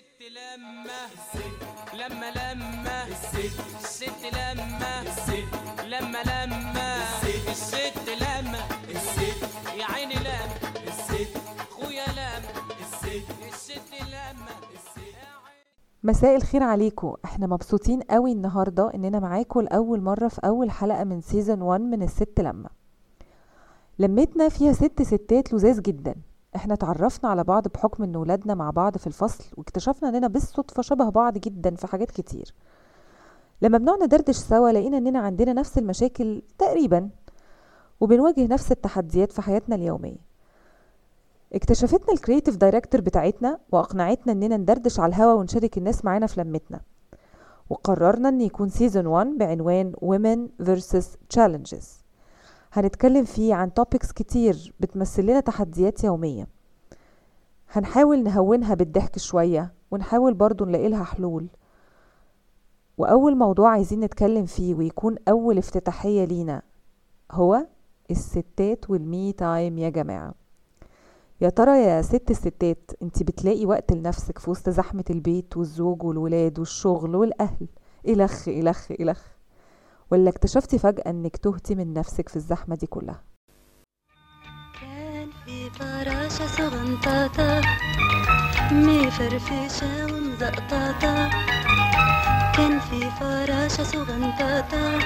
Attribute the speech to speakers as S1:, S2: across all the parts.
S1: الست لما لما لما الست لما لما لما الست لما يا عيني لما خويا لما الست لما
S2: مساء الخير عليكم. إحنا مبسوطين قوي النهارده اننا معاكم لأول مرة في أول حلقة من season 1 من الست لما. لمتنا فيها ست ستات لذاذ جدا. إحنا اتعرفنا على بعض بحكم ان ولادنا مع بعض في الفصل واكتشفنا اننا بالصدفة شبه بعض جدا في حاجات كتير. لما بنقعد ندردش سوا لقينا اننا عندنا نفس المشاكل تقريبا وبنواجه نفس التحديات في حياتنا اليومية. اكتشفتنا ال creative director بتاعتنا وأقنعتنا اننا ندردش على الهوا ونشارك الناس معانا في لمتنا. وقررنا إن يكون season 1 بعنوان Women vs Challenges. هنتكلم فيه عن توبكس كتير بتمثل لنا تحديات يومية. هنحاول نهونها بالضحك شوية ونحاول برضو نلاقي لها حلول. وأول موضوع عايزين نتكلم فيه ويكون أول افتتاحية لينا هو الستات وال me time يا جماعة. يا ترى يا ست الستات انت بتلاقي وقت لنفسك في وسط زحمة البيت والزوج والولاد والشغل والأهل؟ إلخ إلخ إلخ. ولا اكتشفتي فجأة إنك تهتي من نفسك في الزحمة دي كلها؟
S3: كان في فراشة صغنطاطة مفرفشة ومزقطاطة كان في فراشة صغنطاطة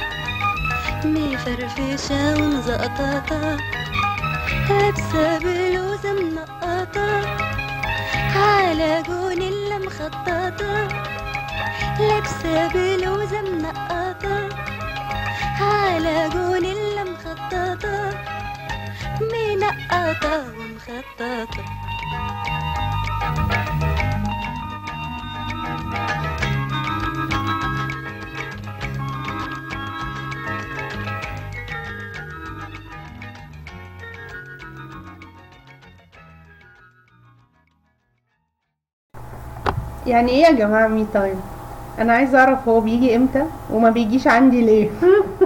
S3: مفرفشة ومزقطاطة لابسة بلوزة منقطة على جونيلا مخططة لابسة بلوزة منقطة. على جونيلا مخططة منقطة ومخططة
S4: يعني إيه يا جماعة me time أنا عايزة اعرف هو بيجي إمتى وما بيجيش عندي ليه.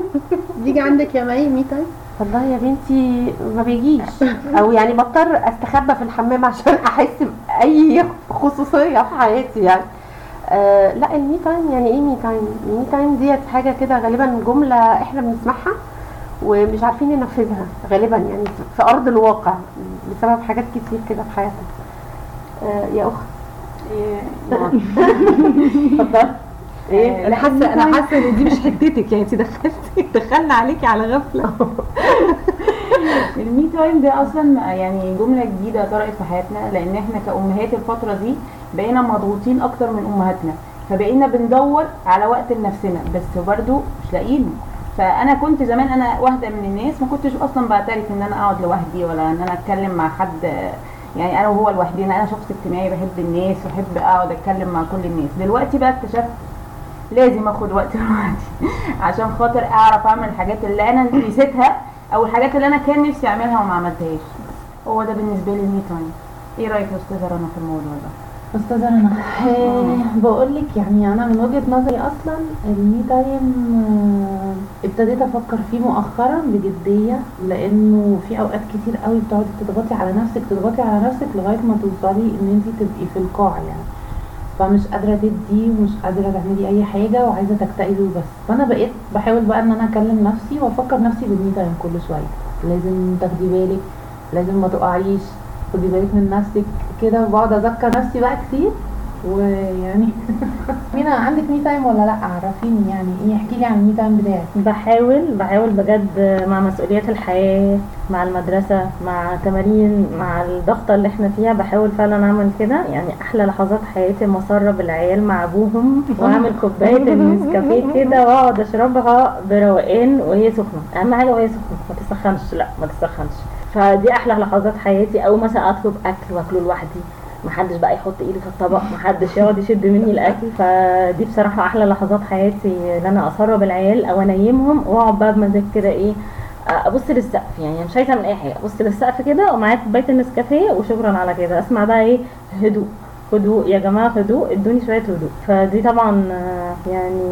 S4: بيجي عندك يا مي me time
S5: والله يا بنتي ما بيجيش. أو يعني بضطر استخبى في الحمام عشان احس باي خصوصية في حياتي يعني. آه لا ال me time يعني إيه me time؟ ال me time ديت حاجة كده غالبا جملة إحنا بنسمعها ومش عارفين ننفذها غالبا يعني في أرض الواقع بسبب حاجات كتير كده في حياتنا آه يا اخت اتفضل
S6: إيه؟ أنا حاسه أنا حاسة إن دي مش حتتك. يعني انت دخلتي دخلنا عليكي على غفلة
S7: المي تايم ده أصلا يعني جملة جديدة طرقت في حياتنا لأن إحنا كأمهات الفترة دي بقينا مضغوطين أكتر من أمهاتنا. فبقينا بندور على وقت لنفسنا بس برضو مش لاقيينه فأنا كنت زمان أنا واحدة من الناس ما كنتش أصلا بعترف إن أنا أقعد لوحدي ولا إن أنا أتكلم مع حد يعني أنا وهو لوحدنا أنا شخص اجتماعي بحب الناس واحب أقعد أتكلم مع كل الناس. دلوقتي بقى اكتشفت لازم آخد وقت لوحدي عشان خاطر أعرف أعمل الحاجات اللي أنا نسيتها أو الحاجات اللي أنا كان نفسي أعملها وما عملتهاش. هو ده بالنسبة لي ال me time إيه رأيك يا أستاذة رنا في الموضوع ده؟
S6: أستاذة رنا بقول لك يعني أنا من وجهة نظري أصلا ال me time آه، ابتديت أفكر فيه مؤخرا بجدية لأنه في أوقات كتير قوي بتقعدي تضغطي على نفسك تضغطي على نفسك لغاية ما توصلي إن أنت تبقي في القاع يعني. فمش قادرة تدي ومش قادرة تعملي أي حاجة وعايزة تكتئبي وبس. فأنا بقيت بحاول بقى إن أنا أكلم نفسي وأفكر نفسي بال me time كل شوية. لازم تاخدي بالك لازم ما تقعيش. خدي بالك من نفسك كده وبقعد أذكر نفسي بقى كتير. ويعني مينا عندك me time ولا لأ؟ عرفيني يعني إيه احكي لي عن المي تايم بتاعك.
S8: بحاول بحاول بجد مع مسؤوليات الحياة مع المدرسة مع تمارين مع الضغطة اللي إحنا فيها بحاول فعلا أعمل كده. يعني أحلى لحظات حياتي ما اسرب العيال مع أبوهم وأعمل كوباية النسكافيه كده وأقعد أشربها بروقان وهي سخنة. أهم حاجة وهي سخنة ما تسخنش لأ ما تسخنش. فدي أحلى لحظات حياتي. أو مثلا أطلب أكل واكله لوحدي محدش بقى يحط ايده في الطبق محدش يقعد يشد مني الأكل. فدي بصراحة أحلى لحظات حياتي إن أنا أسرب العيال أو أنيمهم وأقعد بقى بمزاج كده إيه أبص للسقف. يعني مش عايزه اعمل أي حاجة أبص للسقف كده ومعايا كوباية النسكافيه وشكرا على كده. أسمع بقى إيه هدوء. هدوء يا جماعة هدوء ادوني شوية هدوء. فدي طبعا آه، يعني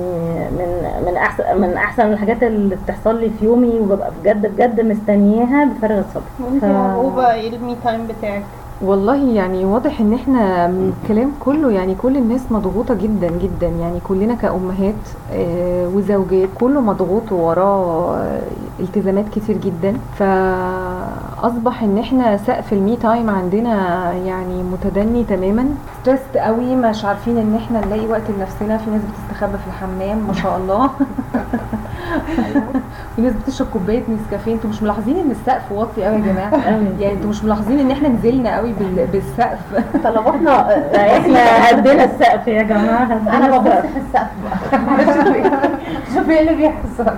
S8: من من احسن من أحسن الحاجات اللي بتحصل لي في يومي وببقى بجد بجد مستنياها بفارغ الصبر.
S4: وانت
S8: ف-
S4: عقوبة إيه المي تايم بتاعك.
S2: والله يعني واضح إن إحنا من الكلام كله يعني كل الناس مضغوطة جدا جدا. يعني كلنا كأمهات آه، وزوجات كله مضغوط ووراه آه، التزامات كتير جدا. فأصبح إن إحنا سقف ال me time عندنا يعني متدني تماما. stressed قوي مش عارفين إن إحنا نلاقي وقت لنفسنا. في ناس بتستخبى في الحمام ما شاء الله. في ناس بتشرب كوباية نسكافيه. أنتوا مش ملاحظين إن السقف واطي قوي يا جماعة؟ يعني أنتوا مش ملاحظين إن إحنا نزلنا قوي بال- بالسقف؟
S5: طلباتنا
S8: إحنا هدينا السقف يا جماعة
S5: أنا ببص في السقف إيه اللي بيحصل؟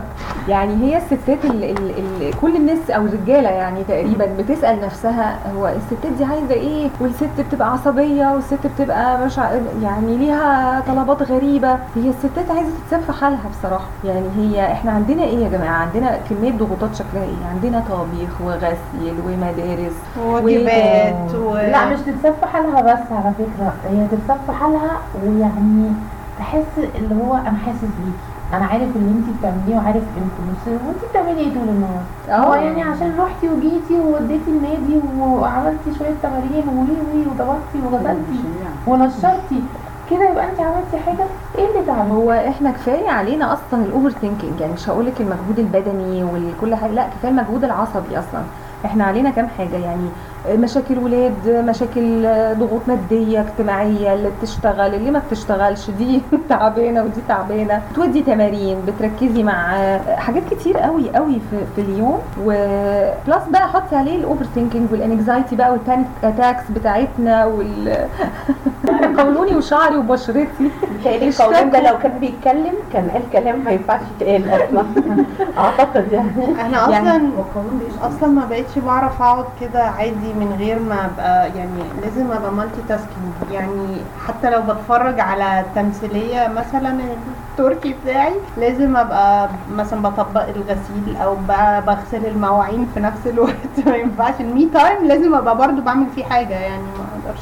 S2: يعني هي الستات ال ال ال كل الناس أو الرجالة يعني تقريبا بتسأل نفسها هو الستات دي عايزة إيه؟ والست بتبقى عصبية والست بتبقى مش ع- يعني ليها طلبات غريبة. هي الستات عايزة تتساب في حالها بصراحة. يعني هي إحنا عندنا إيه يا جماعة؟ عندنا كمية ضغوطات شكلها إيه؟ عندنا طبيخ وغسيل ومدارس
S4: واجبات و...
S6: لا مش تتساب في حالها بس على فكرة. هي تتساب في حالها ويعني تحس اللي هو أنا حاسس بيكي. أنا عارف اللي انت بتعمليه وعارف قيمته بس وانت بتعملي إيه طول النهار؟ هو يعني عشان رحتي وجيتي ووديتي النادي وعملتي شوية تمارين وي وي وضغطتي وغسلتي ونشرتي. كده يبقى انت عملتي حاجة؟ إيه اللي تعملي
S2: هو إحنا كفاية علينا أصلا ال over thinking يعني مش هقول لك المجهود البدني وكل حاجة. لا كفاية المجهود العصبي أصلا. إحنا علينا كام حاجة يعني مشاكل ولاد مشاكل ضغوط مادية اجتماعية اللي بتشتغل اللي ما بتشتغلش دي تعبانة ودي تعبانة. بتودي تمارين بتركزي مع حاجات كتير قوي قوي في, في اليوم. و plus بقى حطي عليه ال overthinking وال anxiety بقى وال panic attacks بتاعتنا وال قولوني وشعري وبشرتي.
S5: بتهيألي القولون ده لو كان بيتكلم كان قال كلام ما ينفعش يتقال أصلا. أعتقد يعني.
S4: أنا أصلا
S2: يعني-
S4: أصلا ما بقتش بعرف أقعد كده عادي من غير ما أبقى يعني لازم أبقى multitasking يعني حتى لو بتفرج على تمثيلية مثلا التركي بتاعي. لازم أبقى مثلا بطبق الغسيل أو بغسل المواعين في نفس الوقت. ما ينفعش ال me time لازم أبقى برضو بعمل فيه حاجة يعني ما أقدرش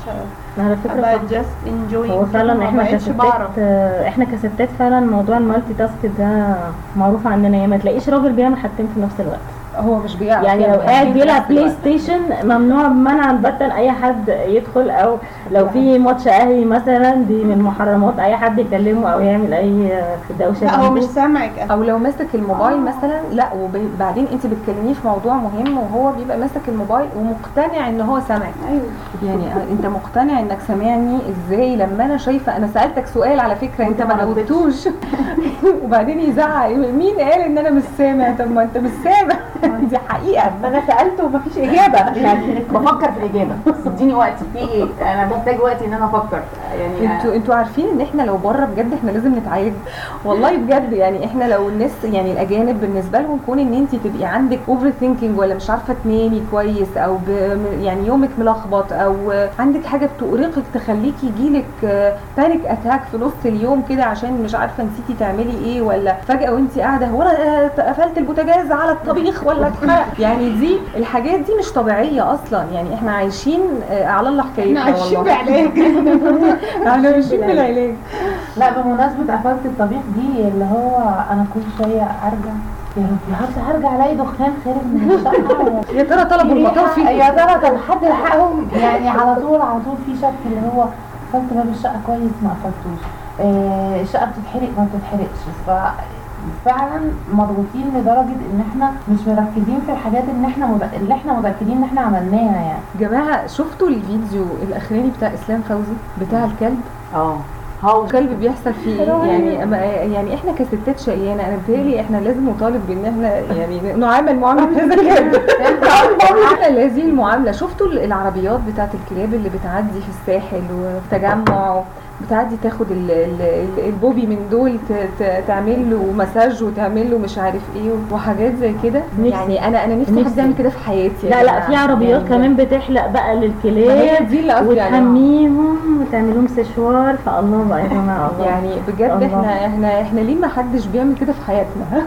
S8: على فكرة
S4: just enjoying
S8: هو فعلا
S4: إحنا
S8: كستات إحنا كستات فعلا موضوع ال multitask ده معروف عننا يعني ما تلاقيش راجل بيعمل حاجتين في نفس الوقت.
S2: هو مش بيعرف
S8: يعني لو قاعد بيلعب PlayStation ممنوع منعا باتا أي حد يدخل أو لو في ماتش أهلي مثلا دي من محرمات أي حد يكلمه أو يعمل أي دوشة
S4: لا هو. مش سامعك.
S2: أو لو ماسك الموبايل مثلا لا وبعدين أنت بتكلميه في موضوع مهم وهو بيبقى ماسك الموبايل ومقتنع إن هو سامعك.
S4: أيوه.
S2: يعني أنت مقتنع إنك سامعني؟ إزاي؟ لما أنا شايفة أنا سألتك سؤال على فكرة أنت ما جاوبتوش. وبعدين يزعق مين قال إن أنا مش سامع؟ طب ما أنت مش سامع. دي حقيقة.
S5: ما أنا سألته ومفيش إجابة. يعني
S7: بفكر في الإجابة. اديني وقت. في إيه؟ أنا محتاج وقت إن أنا أفكر. يعني
S2: أنتوا أنتوا عارفين إن إحنا لو بره بجد إحنا لازم نتعالج. والله بجد يعني إحنا لو الناس يعني الأجانب بالنسبة لهم كون إن انت تبقي عندك overthinking ولا مش عارفة تنامي كويس أو يعني يومك ملخبط أو عندك حاجة بتؤرقك تخليكي يجيلك panic attack في نص اليوم كده عشان مش عارفة نسيتي تعملي إيه ولا فجأة وانت قاعدة هو أنا آه، قفلت البوتاجاز على الطبيخ ولا اتحرق يعني دي الحاجات دي مش طبيعية أصلا. يعني إحنا عايشين آه، على الله حكايتنا
S4: إحنا عايشين
S2: والله.
S4: بعلاج.
S2: إحنا عايشين بالعلاج.
S6: لا بمناسبة قفلت الطبيخ دي اللي هو أنا كل شوية أرجع. يا رب يا رب هرجع ألاقي دخان خارج من الشقة.
S2: يا ترى طلبوا المطار فين
S6: يا ترى طب حد لحقهم يعني على طول على طول في شك اللي هو قفلت باب الشقة كويس ما قفلتوش. آه، الشقة بتتحرق ما بتتحرقش. ف فعلا مضغوطين لدرجة إن إحنا مش مركزين في الحاجات ان إحنا مد... اللي إحنا متأكدين إن إحنا عملناها يعني.
S2: جماعة شفتوا الفيديو الأخراني بتاع إسلام فوزي؟ بتاع الكلب؟
S7: آه. هو
S2: الكلب بيحصل فيه؟ يعني يعني إحنا كستات شقيانة أنا بتهيألي إحنا لازم نطالب بإن إحنا يعني نعامل معاملة هذا الكلب. نعمل هذه المعاملة شفتوا العربيات بتاعت الكلاب اللي بتعدي في الساحل وفي تجمع بتعدي تاخد ال- ال- ال- البوبي من دول تعمل له مساج وتعمل له مش عارف إيه وحاجات زي كده. يعني أنا أنا نفسي حد. يعمل كده في حياتي يا
S8: لا لا
S2: جماعة.
S8: في عربيات
S2: يعني
S8: كمان بتحلق بقى للكلاب
S2: دي اللي.
S8: وتحميهم وتعملهم سشوار فالله بقى يا جماعة الله
S2: يعني بجد
S8: الله.
S2: إحنا إحنا إحنا ليه ما حدش بيعمل كده في حياتنا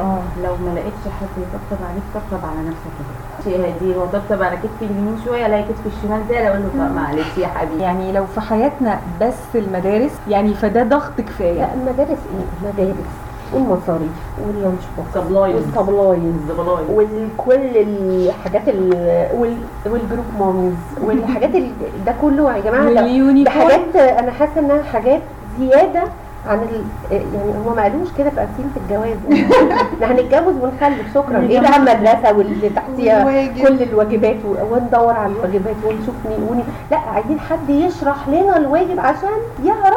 S8: آه
S7: لو ما لقيتش حد يطبطب عليك طبطب على نفسك كده دي هو طبطب على كتفي اليمين شوية الاقي كتفي الشمال زي أقول له طب معلش يا حبيبي.
S2: يعني لو في حياتنا بس المدارس يعني فده ضغط كفاية.
S5: لا المدارس إيه؟ المدارس والمصاريف وال
S7: lunch
S5: وال
S7: supplies
S5: وكل الحاجات ال وال وال group mommies. والحاجات ال... ده كله يا جماعة ده, ده حاجات أنا حاسة إنها حاجات زيادة عن ال... يعني هو ما قالوش كده في قسيمه الجواز إحنا هنتجوز ونخلف شكرا إيه بقى المدرسة واللي تحتيها. كل الواجبات و- وندور على الواجبات ونشوف مين. لا عايزين حد يشرح لنا الواجب عشان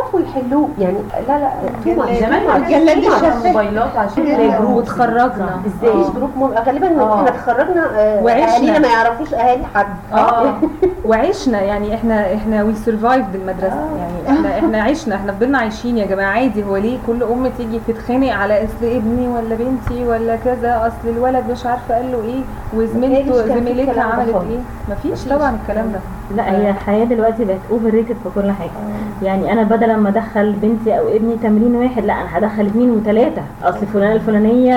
S5: يعرفوا يحلوه. يعني لا لا.
S7: زمان ما كانش
S4: الجلاد
S7: في
S4: الشفاف.
S7: موبايلات عشان
S4: كده.
S7: تلاقي group.
S2: وتخرجنا.
S5: إزاي؟
S7: آه.
S5: group مم... غالبا
S7: آه.
S5: إحنا اتخرجنا آه،
S2: وعشنا.
S5: أهالينا ما يعرفوش أهالي حد.
S7: آه.
S2: وعشنا. يعني إحنا إحنا we survived المدرسة. يعني إحنا إحنا عشنا. إحنا فضلنا عايشين يا جماعة. عادي هو ليه كل أم تيجي تتخانق على أصل ابني ولا بنتي ولا كذا؟ أصل الولد مش عارفة قال له
S5: إيه
S2: وزميلته زميلتها عملت. إيه؟ مفيش طبعا الكلام ده.
S8: لا هي الحياة دلوقتي بقت overrated في كل حاجة. يعني أنا بدل ما أدخل بنتي أو ابني تمرين واحد لا أنا هدخل اثنين وثلاثه أصل فلانة الفلانية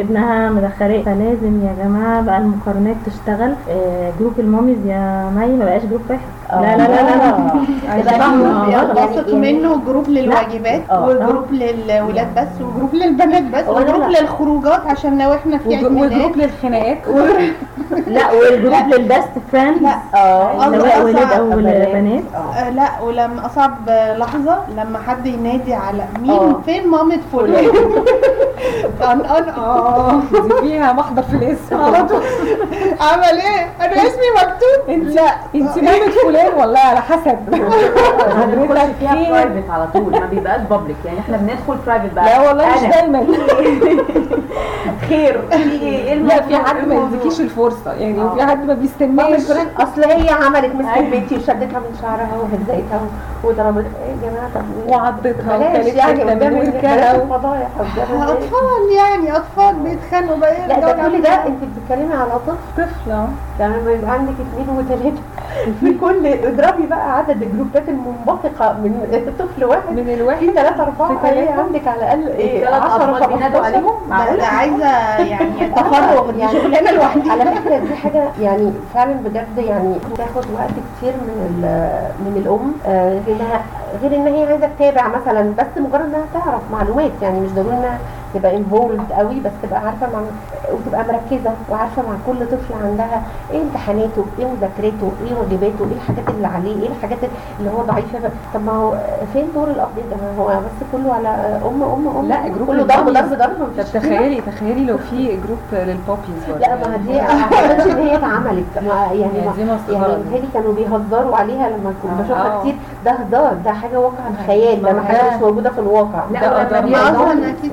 S8: ابنها مدخلاه فلازم يا جماعة بقى المقارنات تشتغل. آه، group ال mommies يا مي ما بقاش group واحد. لا لا لا لا, لا.
S5: يبقى فاهمة.
S4: ينبسطوا
S5: يعني-
S4: منه group للواجبات
S5: آه.
S4: و group للولاد بس و group للبنات بس وجروب
S5: لا.
S4: للخروجات عشان لو إحنا في عيد ميلاد.
S2: وجروب للخناقات.
S8: لا والجروب للبست
S4: لا. آه.
S8: سواء ولاد. أو بنات.
S4: آه لا ولما أصعب لحظة لما حد ينادي على مين
S5: آه.
S4: فين مامة فلان؟ ان ان
S2: آه. فيها محضر في الاسم.
S4: على طول. عمل إيه؟ أنا اسمي مكتوب. لا.
S2: انت مامة فلان؟ والله على حسب.
S7: بنخش فيها. private على طول ما بيبقاش public يعني إحنا بندخل private بقى.
S2: لا والله مش دايما.
S7: خير. في إيه؟ إيه
S2: لا في؟ حد
S7: إيه
S2: ما؟ يديكيش الفرصة. يعني
S7: آه.
S2: في حد ما بيستناش.
S5: فلان أصل هي عملت مسكت
S7: أيوة.
S5: بنتي وشدتها من شعرها وهزقتها وضربت إيه يا جماعة؟ طب
S2: وعضتها وكانت
S5: يعني قدام الفضايح.
S4: أطفال يعني أطفال بيتخانقوا بقى
S5: لا ده كل ده أنت بتتكلمي على طفل.
S2: طفلة.
S5: يعني لما يبقى عندك اثنين وثلاثه في كل اضربي بقى عدد الجروبات المنبثقة من طفل واحد.
S2: من
S5: في
S2: الواحد.
S5: ثلاثة أربعة
S2: في ثلاثة.
S5: هي عندك على الأقل إيه
S7: الثلاث
S5: 10
S7: أطفال بينادوا
S5: 15
S7: عليهم؟
S4: عايزة يعني تفرغ دي شغلانة لوحدها
S5: على فكرة دي حاجة يعني فعلا بجد يعني تاخد وقت كتير من ال- من الأم. آه، غير إنها غير إن هي عايزة تتابع مثلا بس مجرد إنها تعرف معلومات يعني مش ضروري إنها تبقى انفولد قوي بس تبقى عارفة مع وتبقى مركزة وعارفة مع كل طفل عندها إيه امتحاناته إيه مذاكرته إيه واجباته إيه الحاجات اللي عليه إيه الحاجات اللي هو ضعيف فيها طب ما هو فين دور الأب ده هو بس كله على أم أم أم
S2: لا، group
S5: كله ضرب. ضرب ضرب
S2: تخيلي تخيلي لو في group لل poppies برضه
S5: لا ما دي ما أعتقدش إن هي اتعملت يعني
S2: يعني
S5: يعني. متهيألي كانوا بيهزروا عليها لما كنت
S2: آه.
S5: بشوفها. كتير ده هزار ده حاجة واقع الخيال ده
S2: ما حاجة
S5: مش موجودة في الواقع
S7: لا
S2: ده
S4: أصلا أكيد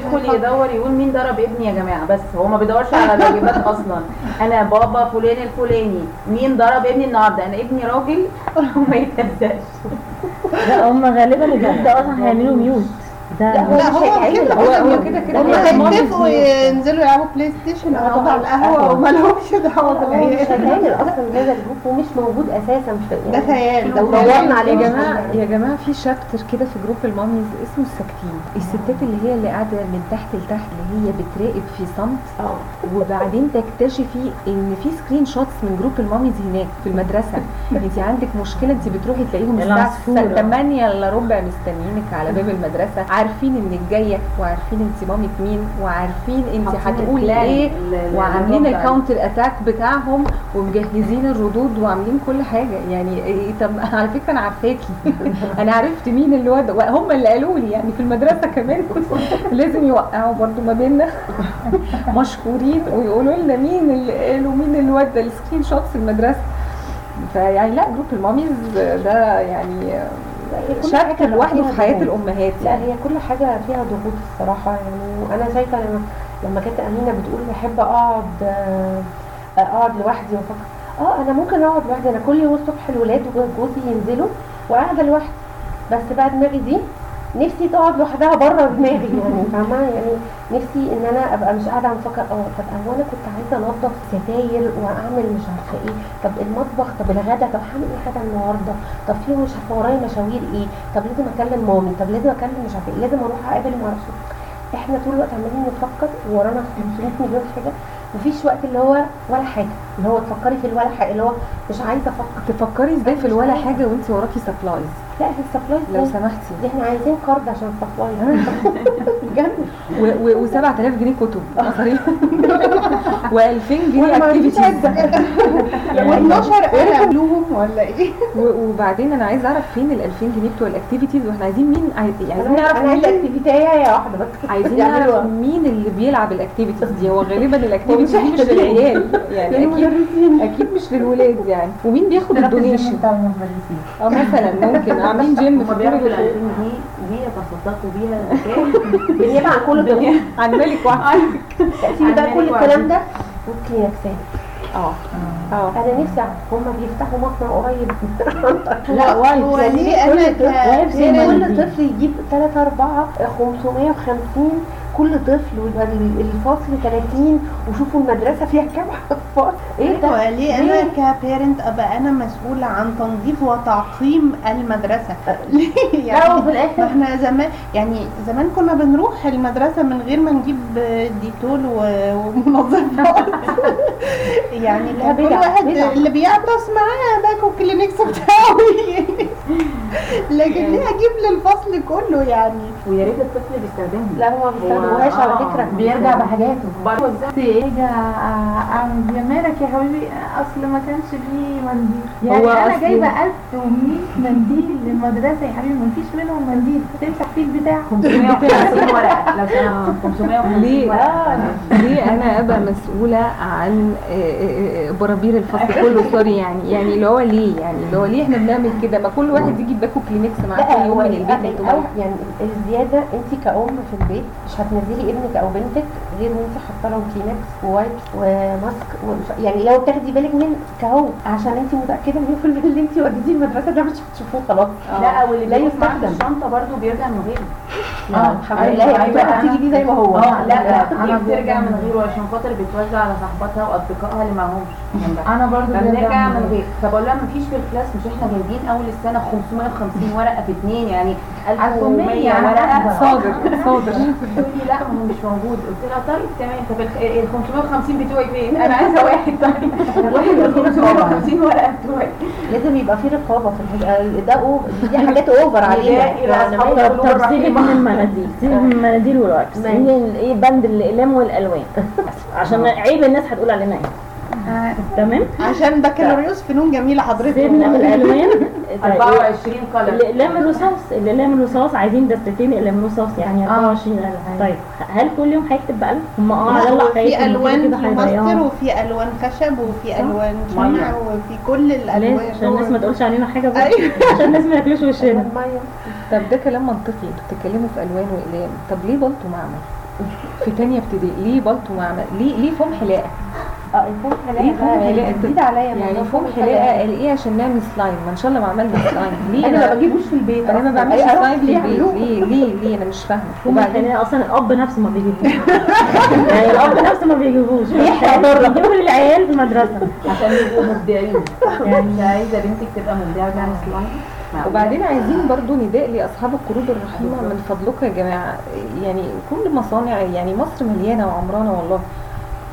S7: بيدخل يدور يقول مين ضرب ابني يا جماعة؟ بس هو ما بيدورش على الواجبات أصلا. أنا بابا فلان الفلاني مين ضرب ابني النهارده؟ أنا ابني راجل؟ وما يتهزقش
S8: لا هم غالبا ال group ده أصلا هيعملوا mute. ده
S5: لا هو هيتعمل
S4: كده.
S2: هو كده كده
S4: هم هيتفقوا. ينزلوا يلعبوا PlayStation يقعدوا على القهوه
S5: قهوة.
S4: وما لهمش
S5: دعوة
S4: بالعيال
S5: هيتعمل أصلا هذا ال group ومش موجود أساسا مش
S4: ده خيال
S5: لو
S4: ده
S5: دورنا
S2: يا
S5: عليه مش جماعة.
S2: يا جماعة في chapter كده في group ال mommies اسمه الساكتين الستات اللي هي اللي قاعدة من تحت لتحت اللي هي بتراقب في صمت
S5: آه
S2: وبعدين تكتشفي إن في screenshots من group ال mommies هناك في المدرسة انت عندك مشكلة انت بتروحي تلاقيهم الساعة
S8: العصفورة.
S2: 8 إلا ربع مستنيينك على باب المدرسة عارفين انك جاية وعارفين انت مامه مين وعارفين
S7: أنت
S2: هتقولي
S7: إيه
S2: وعاملين
S7: ال
S2: counter attack بتاعهم ومجهزين الردود وعاملين كل حاجة. يعني إيه طب على فكرة أنا عارفاكي. أنا عرفت مين اللي ود هم اللي قالوا لي يعني في المدرسة كمان لازم يوقعوا برضو ما بيننا. مشهورين ويقولوا لنا مين اللي قالوا مين اللي ودى ال screenshots المدرسة. فيعني لا group ال mommies ده يعني
S5: حاجة
S2: لوحده في
S5: حياة.
S2: الأمهات.
S5: لا هي كل حاجة فيها ضغوط الصراحة. يعني أنا شايفة لما لما كانت أمينة بتقول بحب أقعد آه، أقعد لوحدي وأفكر. آه أنا ممكن أقعد لوحدي. أنا كل يوم الصبح الولاد وجوزي ينزلوا وقاعدة لوحدي. بس بقى دماغي دي نفسي تقعد لوحدها بره دماغي يعني فاهمة؟ يعني نفسي إن أنا أبقى مش قاعدة عم أفكر آه طب هو أنا كنت عايزة أنضف ستاير وأعمل مش عارفة إيه. طب المطبخ طب الغدا طب هعمل إيه غدا النهارده؟ طب في مش عارفة ورايا مشاوير إيه؟ طب لازم أكلم مامي طب لازم أكلم مش عارفة إيه لازم أروح أقابل ما أعرفش. إحنا طول الوقت عمالين نفكر ورانا 500 مليون حاجة مفيش وقت اللي هو ولا حاجة. اللي هو تفكري في الولا حاجة اللي هو مش عايزة أفكر
S2: تفكري إزاي في الولا حاجة وانت وراكي supplies
S5: لا في ال supplies
S2: لو
S5: دي
S2: سمحتي.
S5: إحنا عايزين قرض عشان ال supplies بجد.
S2: و7000 جنيه كتب. مصاريف و2000 جنيه activities
S4: و12 قلم لهم ولا إيه؟
S2: وبعدين أنا عايزة أعرف فين ال 2000 جنيه بتوع ال activities وإحنا عايزين مين؟ عايز- عايزين نعرف مين
S5: activity إيه يا واحدة بس.
S2: عايزين
S5: يعملوها.
S2: نعرف مين اللي بيلعب ال activities دي؟ هو غالبا ال
S5: activities
S2: دي مش؟ للعيال يعني أكيد
S5: للمدرسين
S2: أكيد مش للولاد يعني. ومين بياخد ال donation؟
S6: بتاع المدرسين
S2: آه مثلا ممكن. عاملين جيم في الدور
S7: 2000 دي بيتصدقوا بيها زكاه
S5: بالنيابه عن كل ده
S2: عن مالك واحد.
S5: تقسيم بقى
S7: عن
S5: كل الكلام ده ممكن يكسب
S2: آه. آه.
S5: أنا نفسي أعرف هما بيفتحوا مصنع قريب.
S4: لا هو ليه أنا
S5: كل كل طفل يجيب 3 4 550 كل طفل ويبقى ال- الفصل 30 وشوفوا المدرسة فيها كام اطفال إيه ده؟
S4: هو ليه أنا
S5: ليه؟
S4: ك parent أبقى أنا مسؤولة عن تنظيف وتعقيم المدرسة. ليه؟
S5: لا
S4: يعني
S5: وفي
S4: ما
S5: الآخر
S4: إحنا زمان يعني زمان كنا بنروح المدرسة من غير ما نجيب Dettol ومنظفات يعني
S5: لا
S4: كل واحد. اللي بيعطس معاه باكو كلينكس بتاعه. لكن ليه أجيب للفصل كله يعني؟
S7: ويا ريت الطفل بيستخدمهم
S5: لا هو ما بيستخدموهاش على فكرة
S6: بيرجع بحاجاته.
S7: برضه
S6: أجي اعمل مالك يا حبيبي؟ أصل ما كانش فيه منديل. يعني
S2: هو أنا
S6: جايبة 1100 منديل للمدرسة يا حبيبي ما فيش منهم منديل. تمسح فيه البتاع.
S7: 550 ورقة. لو سمحت 550
S2: ليه؟
S7: ورقة.
S2: ليه أنا أبقى مسؤولة عن آه، آه، آه، برابير الفصل كله؟ sorry يعني. يعني اللي هو ليه؟ يعني اللي هو ليه إحنا بنعمل كده؟ ما كل واحد يجي باكو كلينكس معاه
S5: لا
S2: كل يوم من البيت؟
S5: يعني الزيادة انت كأم في البيت مش هتنزلي ابنك أو بنتك غير وانت حاطه لهم كلينكس و wipes و mask ومش- يعني لو تاخدي بالك منك هو عشان انت متأكدة مليون في المية اللي انت وديتيه المدرسة ده مش هتشوفوه خلاص.
S7: لا واللي
S5: لا يستخدم.
S7: الشنطة برضه بيرجع من غيره.
S5: آه. الحمد لله هي بتبقى تيجي دي زي ما هو.
S7: آه لا دي بترجع من غيره عشان خاطر بتوزع على صاحباتها وأصدقائها اللي معهمش.
S6: أنا برضو
S7: فبنرجع من غير. فبقول لها مفيش في الكلاس مش إحنا جايبين أول السنة 550 ورقة في اثنين يعني 1100
S6: أنا
S7: ورقه.
S2: صادر صادر.
S7: تقول لي لا هو مش موجود. قلت لها طيب تمام. طب ال 550 بتوعي فين؟ أنا عايزة واحد طيب. واحد ال 550 ورقه بتوعي
S5: لازم يبقى في رقابة في الحاجة ده دي حاجات over علينا.
S7: إلى
S5: يعني
S8: طب سيبك من المناديل سيبك من المناديل وال
S5: wipes.
S8: من إيه بند الإقلام والألوان. عشان عيب الناس هتقول علينا إيه. تمام؟
S4: عشان بكالوريوس فنون جميلة حضرتك.
S8: سيبنا من. الألوان. طيب
S7: 24 قلم
S8: الاقلام الرصاص الاقلام الرصاص عايزين دستتين اقلام رصاص يعني 24 قلم طيب هل كل يوم هيكتب بقلم؟ هم آه الله
S4: في
S8: ألوان
S4: فلوماستر
S8: هيضيعوا
S4: وفي ألوان خشب وفي ألوان شمع. وفي كل الألوان.
S8: عشان الناس ما تقولش علينا حاجة بقى.
S4: أيوة.
S8: عشان الناس ما ياكلوش وشنا.
S2: طب ده كلام منطقي. أنتوا بتتكلموا في ألوان وإقلام. طب ليه بلطو معمل؟ في تانية ابتدائي. ليه بلطو معمل؟ ليه ليه فوم حلاقة؟
S5: آه الفوم حلاقه
S2: حلاقه
S5: جديد عليا
S2: يعني
S5: موضوع
S2: فوم حلاقه قال إيه عشان نعمل سلايم. ما إن شاء الله ما عملنا سلايم. ليه؟
S5: أنا ما بجيبوش في البيت.
S2: أنا ما. بعملش
S5: أي أروح
S2: سلايم في البيت؟ ليه؟ ليه؟ ليه؟ أنا مش فاهمة.
S8: وبعدين؟ أصلا الأب نفسه ما بيجيبوش. يعني الأب نفسه ما بيجيبوش.
S5: يحيى
S8: يجيبوا للعيال في المدرسة.
S7: عشان يبقوا مبدعين. يعني عايزة بنتك تبقى مبدعة تعمل سلايم؟
S2: وبعدين عايزين برضو نداء لأصحاب القروض الرحيمة. من فضلكم يا جماعة. يعني كل مصانع يعني مصر مليانة وعمرانة والله.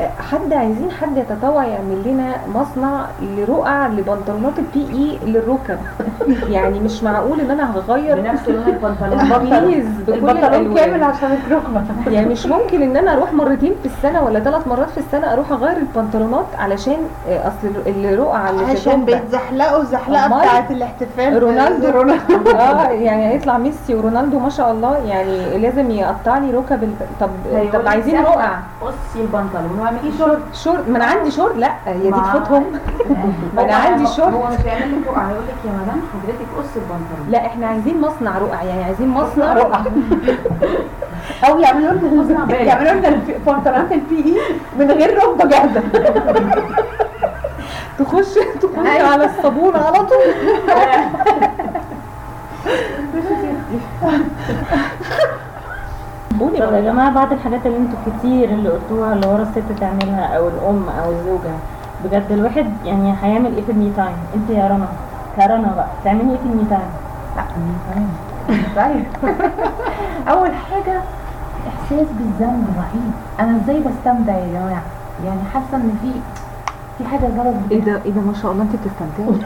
S2: حد عايزين حد يتطوع يعمل لنا مصنع لرقع لبنطلونات ال P.E. للركب. يعني مش معقول إن أنا هغير
S7: بنفس لون البنطلون.
S2: please بكل
S5: البنطلون كامل عشان الركبة.
S2: يعني مش ممكن إن أنا أروح مرتين في السنة ولا ثلاث مرات في السنة أروح أغير البنطلونات علشان آه، أصل الرقعه اللي
S4: عشان بيتزحلقوا الزحلقه؟ بتاعت الاحتفال.
S2: رونالدو.
S4: رونالدو.
S2: آه يعني هيطلع ميسي ورونالدو ما شاء الله. يعني لازم يقطع لي ركب. طب طب عايزين. رقع
S7: قصي البنطلون short
S2: short ما أنا عندي شورت لا هي دي تفوتهم. ما أنا عندي شورت
S7: هو مش هيعمل لك رقعه هيقول لك يا مدام؟ حضرتك قصي البنطلون.
S2: لا إحنا عايزين مصنع رقع. يعني عايزين مصنع
S5: رقع. أو يعملوا لنا. يعملوا لنا بنطلونات ال P.E. من غير ركبه جاهزة.
S2: تخش تخش على الصابون على طول. قولي
S8: طب يا. جماعة بعد الحاجات اللي أنتوا كتير اللي قلتوها اللي ورا الست تعملها أو الأم أو الزوجة. بجد الواحد يعني هيعمل إيه في ال me time؟ انت يا رنا كرنا بقى تعملي إيه في ال me time؟
S6: طيب. أول حاجة إحساس بالذنب رهيب. أنا إزاي بستمتع يا جماعة؟ يعني حاسة إن في في حاجة غلط
S2: إيه ده؟ إيه ده؟ ما شاء الله انت بتستمتعي.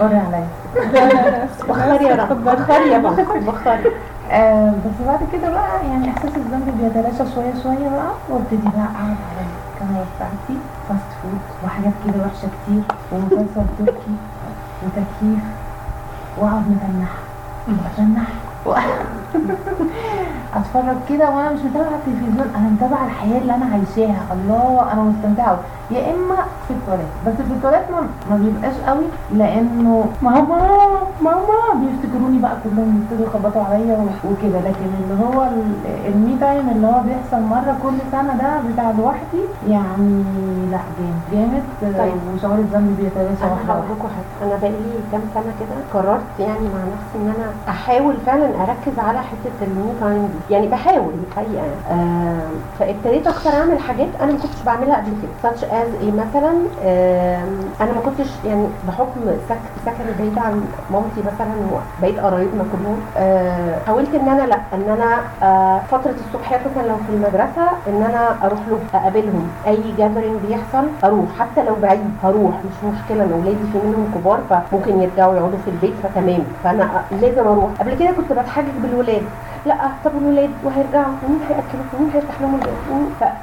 S6: قري عليا.
S5: بخاري يا رب. بخاري يا
S6: آه بس بعد كده بقى يعني إحساس الذنب بيتلاشى شوية شوية بقى وابتدي بقى أقعد على الكاميرا بتاعتي فاست فود وحاجات كده وحشة كتير ومسلسل تركي وتكييف وأقعد متنحة. متنحة. أتفرج كده وأنا مش متابعة التلفزيون أنا متابعة الحياة اللي أنا عايشاها الله أنا مستمتعة. يا إما في التواليت بس في التواليت ما, بيبقاش قوي لأنه ماما ماما بقى كلهم يبتدوا يخبطوا عليا وكده. لكن اللي هو ال- ال me time اللي هو بيحصل مرة كل سنة ده بتاع لوحدي يعني لا جامد. جامد.
S5: طيب.
S6: وشعور الذنب بيتلاشى
S5: أنا
S6: واحدة
S5: هقول واحدة حاجة. أنا بقالي كام سنة كده قررت يعني مع نفسي إن أنا أحاول فعلا أركز على حتة ال me time دي. يعني بحاول الحقيقة آه فابتديت أكتر أعمل حاجات أنا ما كنتش بعملها قبل كده. such as إيه مثلا؟ آه أنا ما كنتش يعني بحكم سك سكني بعيد عن مامتي مثلا وبقيت قرايبنا كلهم آه حاولت إن أنا لأ إن أنا آه فترة الصبحيات مثلا لو في المدرسة إن أنا أروح له أقابلهم. أي جاذرينج بيحصل أروح حتى لو بعيد هروح مش مشكلة أنا اولادي في منهم كبار فممكن يرجعوا يقعدوا في البيت فتمام. فأنا لازم أروح. قبل كده كنت بتحجج بالولاد. لا طب الولاد وهيرجعوا ومين هياكلهم ومين هيفتح لهم الباب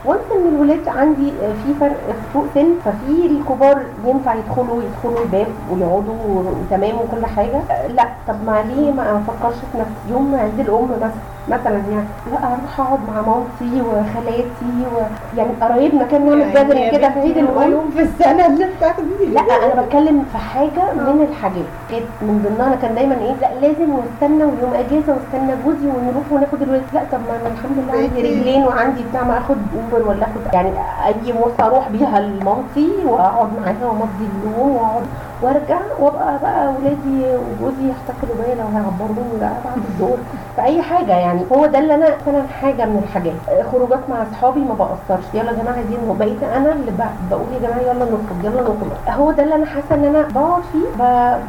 S5: ف once إن الولاد عندي آه، في فرق فوق سن ففي الكبار ينفع يدخلوا يدخلوا الباب ويقعدوا وتمام وكل حاجة. آه، لا طب ما ليه ما أفكرش في نفسي؟ يوم عيد الأم مثلا مثلا يعني لا أروح اقعد مع مامتي وخالاتي و... يعني قرايبنا كان نعمل gathering كده في عيد الام
S4: يوم في السنة اللي بتاخدي
S5: لا أنا بتكلم في حاجة من الحاجات. كانت من ضمنها أنا كان دايما إيه لا لازم واستنى ويوم أجازة واستنى جوزي ونروح وناخد الولاد. لا طب ما أنا الحمد لله عندي. رجلين وعندي بتاع ما آخد اوبر ولا آخد يعني أي مواصله أروح بيها لمامتي وأقعد معاها وأمضي اليوم وأقعد وأرجع وأبقى بقى ولادي وجوزي يحتفلوا بيا لو هيعبروني بقى بعد الدور في أي حاجة يعني هو ده اللي أنا مثلا حاجة من الحاجات خروجات مع أصحابي ما بقصرش يلا يا جماعة عايزين. بقيت أنا اللي بقول يا جماعة يلا نخرج يلا نخرج هو ده اللي أنا حاسة إن أنا بقعد فيه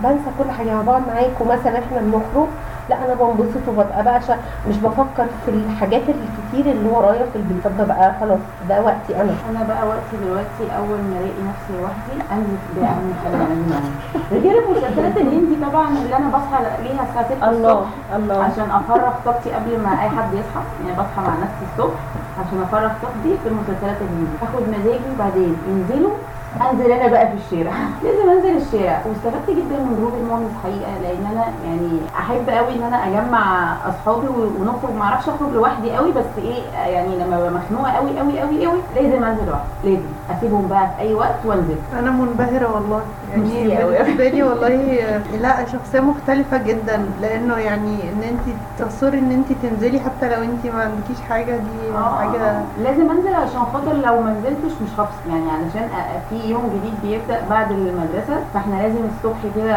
S5: بنسى كل حاجة يعني بقعد معاكم مثلا إحنا بنخرج لا أنا بنبسط وببقى بقى شا... مش بفكر في الحاجات الكتير اللي ورايا في البيت. فببقى خلاص ده وقتي أنا.
S7: أنا بقى وقتي دلوقتي أول ما ألاقي نفسي لوحدي أنزل اهم حاجة غير المسلسلات الهندي طبعا اللي أنا بصحى ليها الساعة 6 الصبح
S8: الله
S7: عشان أفرغ طاقتي قبل ما أي حد يصحى. يعني بصحى مع نفسي الصبح عشان أفرغ طاقتي في المسلسلات الهندي. أخد مزاجي وبعدين ينزلوا أنزل أنا بقى في الشارع. لازم أنزل الشارع. واستفدت جدا من group ال moms حقيقه لأن أنا يعني أحب قوي إن أنا أجمع أصحابي ونخرج. ما أعرفش أخرج لوحدي قوي بس إيه يعني لما ببقى مخنوقة قوي قوي قوي قوي لازم أنزل لوحدي. لازم. أسيبهم بقى في أي وقت وأنزل.
S4: أنا منبهرة والله. يعني. بالنسبة لي والله لا شخصية مختلفة جدا لأنه يعني إن أنت تصوري إن أنت تنزلي حتى لو أنت ما عندكيش حاجة دي
S7: آه،
S4: حاجة
S7: آه. لازم أنزل عشان خاطر لو ما نزلتش مش هفصل يعني علشان في يوم جديد بيبدأ بعد المدرسة فإحنا لازم الصبح كده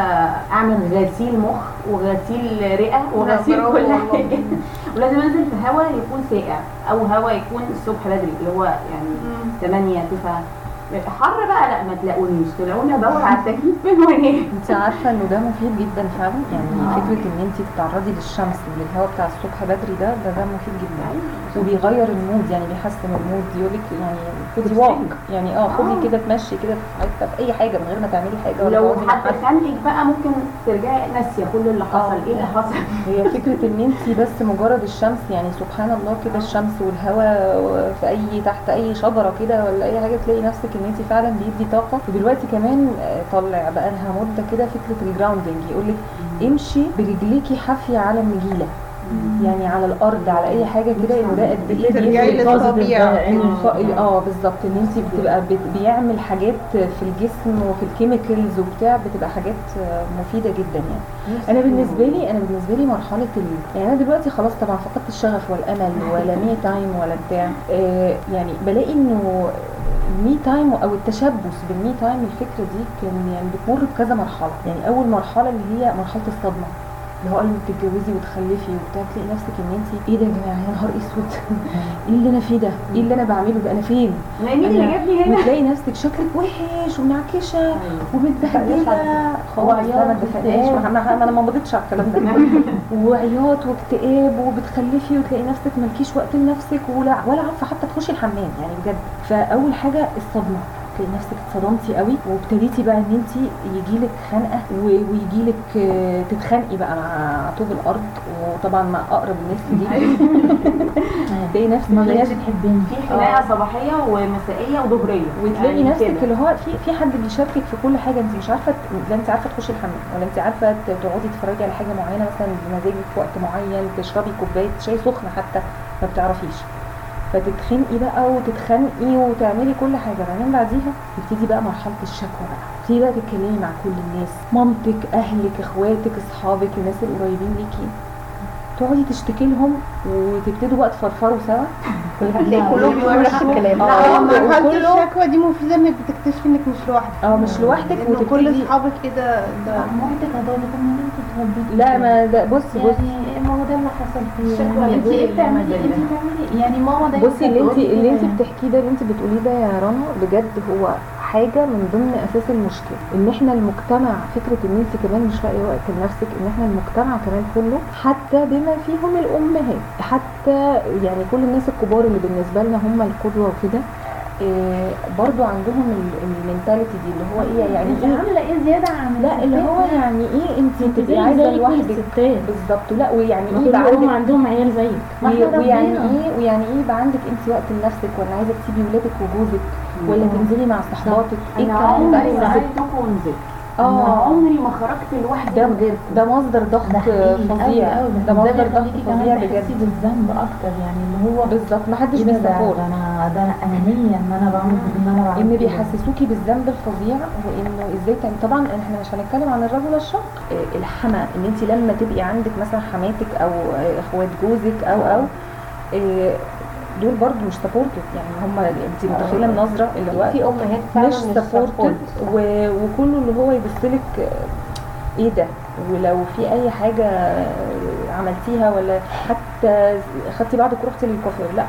S7: أعمل غسيل مخ وغسيل رئة وغسيل كل. حاجة ولازم أنزل في هواء يكون ساقع أو هواء يكون الصبح بدري اللي هو يعني 8 9 حر بقى لا ما تلاقونيش. تلاقوني أدور على التكييف فين وين؟
S2: انت عارفة إنه ده مفيد جدا فعلا؟ يعني
S7: آه.
S2: فكرة إن انت تتعرضي للشمس وللهواء بتاع الصبح بدري ده ده ده مفيد جدا. وبيغير ال mood يعني بيحسن ال mood يقولك يعني خدي walk يعني آه خدي كده تمشي كده في حتة في أي حاجة من غير ما تعملي حاجة ولا مع
S7: حد. خانقك بقى ممكن ترجعي ناسية كل اللي حصل. إيه اللي حصل؟
S2: هي فكرة إن انت بس مجرد الشمس يعني سبحان الله كده الشمس والهواء في أي تحت أي شجرة كده ولا أي حاجة تلاقي نفسك إن انت فعلا بيدي طاقة. ودلوقتي كمان آه، طلع بقى لها مدة كده فكرة ال grounding يقولك امشي برجليكي حافية على النجيلة. يعني على الأرض على أي حاجة كده انه ده قد إيه
S4: ترجعي
S2: بيفرق؟
S4: للطبيعه
S2: آه بالظبط. إن انت بتبقى بت- بيعمل حاجات في الجسم وفي ال chemicals وبتاع بتبقى حاجات مفيدة جدا يعني. أنا بالنسبة لي أنا بالنسبة لي مرحلة ال... يعني أنا دلوقتي خلاص طبعا فقدت الشغف والامل ولا me time ولا بتاع. آه يعني بلاقي إنه ال me time أو التشبث بال me time الفكرة دي كان يعني بتمر بكذا مرحلة. يعني أول مرحلة اللي هي مرحلة الصدمة. اللي هو اول ما بتتجوزي وتخلفي وبتاع تلاقي نفسك إن انت إيه ده يا جماعة؟ يا نهار أسود. إيه اللي أنا فيه ده؟ إيه اللي أنا بعمله ده؟ أنا فين؟
S5: مين اللي جابني هنا؟
S2: وتلاقي نفسك شكلك وحش ومنعكشه ومتبهدلة.
S5: وعياط
S2: خالص ما اتفقناش ما ما أنا ما مضيتش على الكلام ده. وعياط واكتئاب وبتخلفي وتلاقي نفسك مالكيش وقت لنفسك ولا ولا عارفة حتى تخشي الحمام يعني بجد. فأول حاجة الصدمة. تلاقي نفسك اتصدمتي قوي وابتديتي بقى إن انت يجيلك خنقة ويجيلك آه، تتخانقي بقى مع طوب الأرض وطبعا مع أقرب الناس ليكي تلاقي نفسك
S6: ما
S2: في
S6: بقتش
S2: ناس
S6: تحبني
S5: في خناقة صباحية ومسائية وظهرية.
S2: وتلاقي
S5: يعني
S2: نفسك. اللي هو في في حد بيشاركك في كل حاجة انت مش عارفة لا انت عارفة تخشي الحمام ولا انت عارفة تقعدي تتفرجي على حاجة معينة مثلا بمزاجك في وقت معين تشربي كوباية شاي سخنة حتى ما بتعرفيش. فتتخنقي بقى وتتخنقي وتعملي كل حاجة. بعدين بعديها تبتدي بقى مرحلة الشكوى بقى. تبتدي بقى تتكلمي مع كل الناس مامتك أهلك إخواتك أصحابك الناس القريبين ليكي. تقعدي تشتكي لهم وتبتدوا بقى تفرفروا سوا.
S5: هتلاقي كلهم بيقولوا نفس الكلام.
S2: آه.
S4: مرحلة
S2: وكله
S4: الشكوى دي مفيدة إنك بتكتشفي إنك مش لوحدك.
S2: آه مش لوحدك
S4: كل
S2: وتبتدي
S4: أصحابك كده ده.
S6: مامتك هتقول
S2: لا. ما ده بص بص
S6: يعني ما هو ده اللي حصل فيه يعني انت
S5: إيه
S6: بتعملي انت بتعملي يعني ماما دايما
S2: بصي اللي انت اللي انت
S6: يعني.
S2: بتحكيه ده اللي انت بتقوليه ده يا رنا بجد هو حاجة من ضمن أساس المشكلة إن إحنا المجتمع فكرة إن انت كمان مش لاقية وقت لنفسك إن إحنا المجتمع كمان كله حتى بما فيهم الأمهات حتى يعني كل الناس الكبار اللي بالنسبة لنا هم القدوة وكده إيه برضو عندهم المينتاليتي دي اللي هو إيه يعني
S6: انت
S2: إيه؟
S6: عاملة إيه زيادة عن
S2: لا اللي هو؟ يعني إيه انت تبقي
S6: عايزة
S2: لوحدك. بالظبط. لا ويعني إيه يبقى عندك
S6: عندهم عيال زيك.
S2: ويعني. إيه ويعني إيه يبقى عندك انت وقت لنفسك ولا عايزة تسيبي ولادك وجوزك ولا تنزلي مع صحباتك؟
S5: إيه
S2: الكلام ده
S5: ونزلت أنا
S2: آه
S5: عمري ما خرجت لوحدي
S2: ده
S5: من غيركم
S2: ده مصدر ضغط فظيع. ده مصدر ضغط فظيع بجد.
S6: بالذنب أكتر يعني اللي هو
S2: بالظبط. محدش
S6: ده ده
S2: بيسافر
S6: ده أنا ده أنا انانيه إن أنا بعمل إن أنا بعمل إن.
S2: بيحسسوكي بالذنب الفظيع وإنه إزاي تعملي طبعا إحنا مش هنتكلم عن الرجل الشق إيه، الحما إن انت لما تبقي عندك مثلا حماتك أو آه، إخوات جوزك أو أو إيه، دول برضو مش supported يعني هم انت متخيلة النظرة اللي هو
S5: في أمهات فعلا
S2: مش supported وكله اللي هو يبصلك آه، إيه ده؟ ولو في أي حاجة عملتيها ولا حتى خدتي بعضك ورحتي للكوافير لا.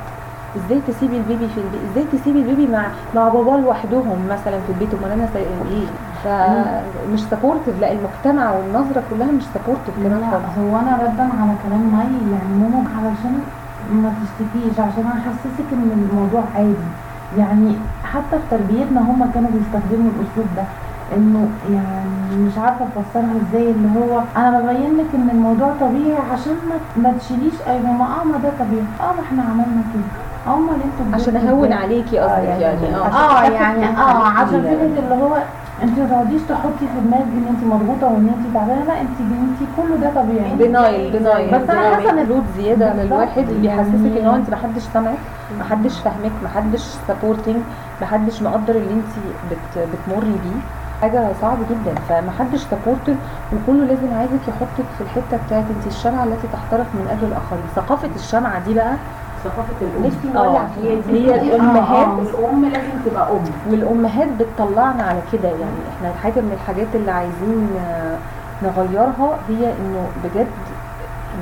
S2: إزاي تسيبي ال baby في البيت إزاي تسيبي ال baby مع مع باباه لوحدهم مثلا في البيت؟ امال أنا إيه؟ فمش supportive لا المجتمع والنظرة كلها مش supportive كمان خالص.
S6: هو أنا ردا على كلام مي يعني ماما علشان ما تشتكيش عشان احسسك إن الموضوع عادي. يعني حتى في تربيتنا هم كانوا بيستخدموا الأسلوب ده إنه يعني مش عارفة أفسرها إزاي اللي هو أنا ببين لك إن الموضوع طبيعي عشان ما, ما تشيليش أي ماما آه ما ده طبيعي. آه ما إحنا عملنا كده. آه ما أنتوا
S2: عشان
S6: أهون؟
S2: عليكي قصدك يعني. آه.
S6: آه يعني
S5: آه
S6: عشان فكرة اللي هو انت ما تقعديش تحطي في دماغك ان انت مضغوطه وان انت تعبانة. لا انت انت كله ده طبيعي.
S2: دينايل denial
S6: بس أنا حاسة إن-
S2: load زيادة على
S6: بالظبط.
S2: الواحد بيحسسك إن هو
S6: يعني-
S2: انت محدش سامعك محدش فاهمك محدش supporting محدش مقدر اللي انت بت بتمري بيه. حاجة صعبة جدا. فمحدش supported وكله لازم عايزك يحطك في الحتة بتاعت انت الشمعة التي تحترق من أجل الآخرين. ثقافة الشمعة دي بقى
S5: ثقافة الأم.
S2: نفسي نولع
S5: هي دي-
S2: الأمهات.
S5: آه، الام لازم تبقى أم.
S2: والأمهات بتطلعنا على كده. يعني إحنا حاجة من الحاجات اللي عايزين آه، نغيرها هي إنه بجد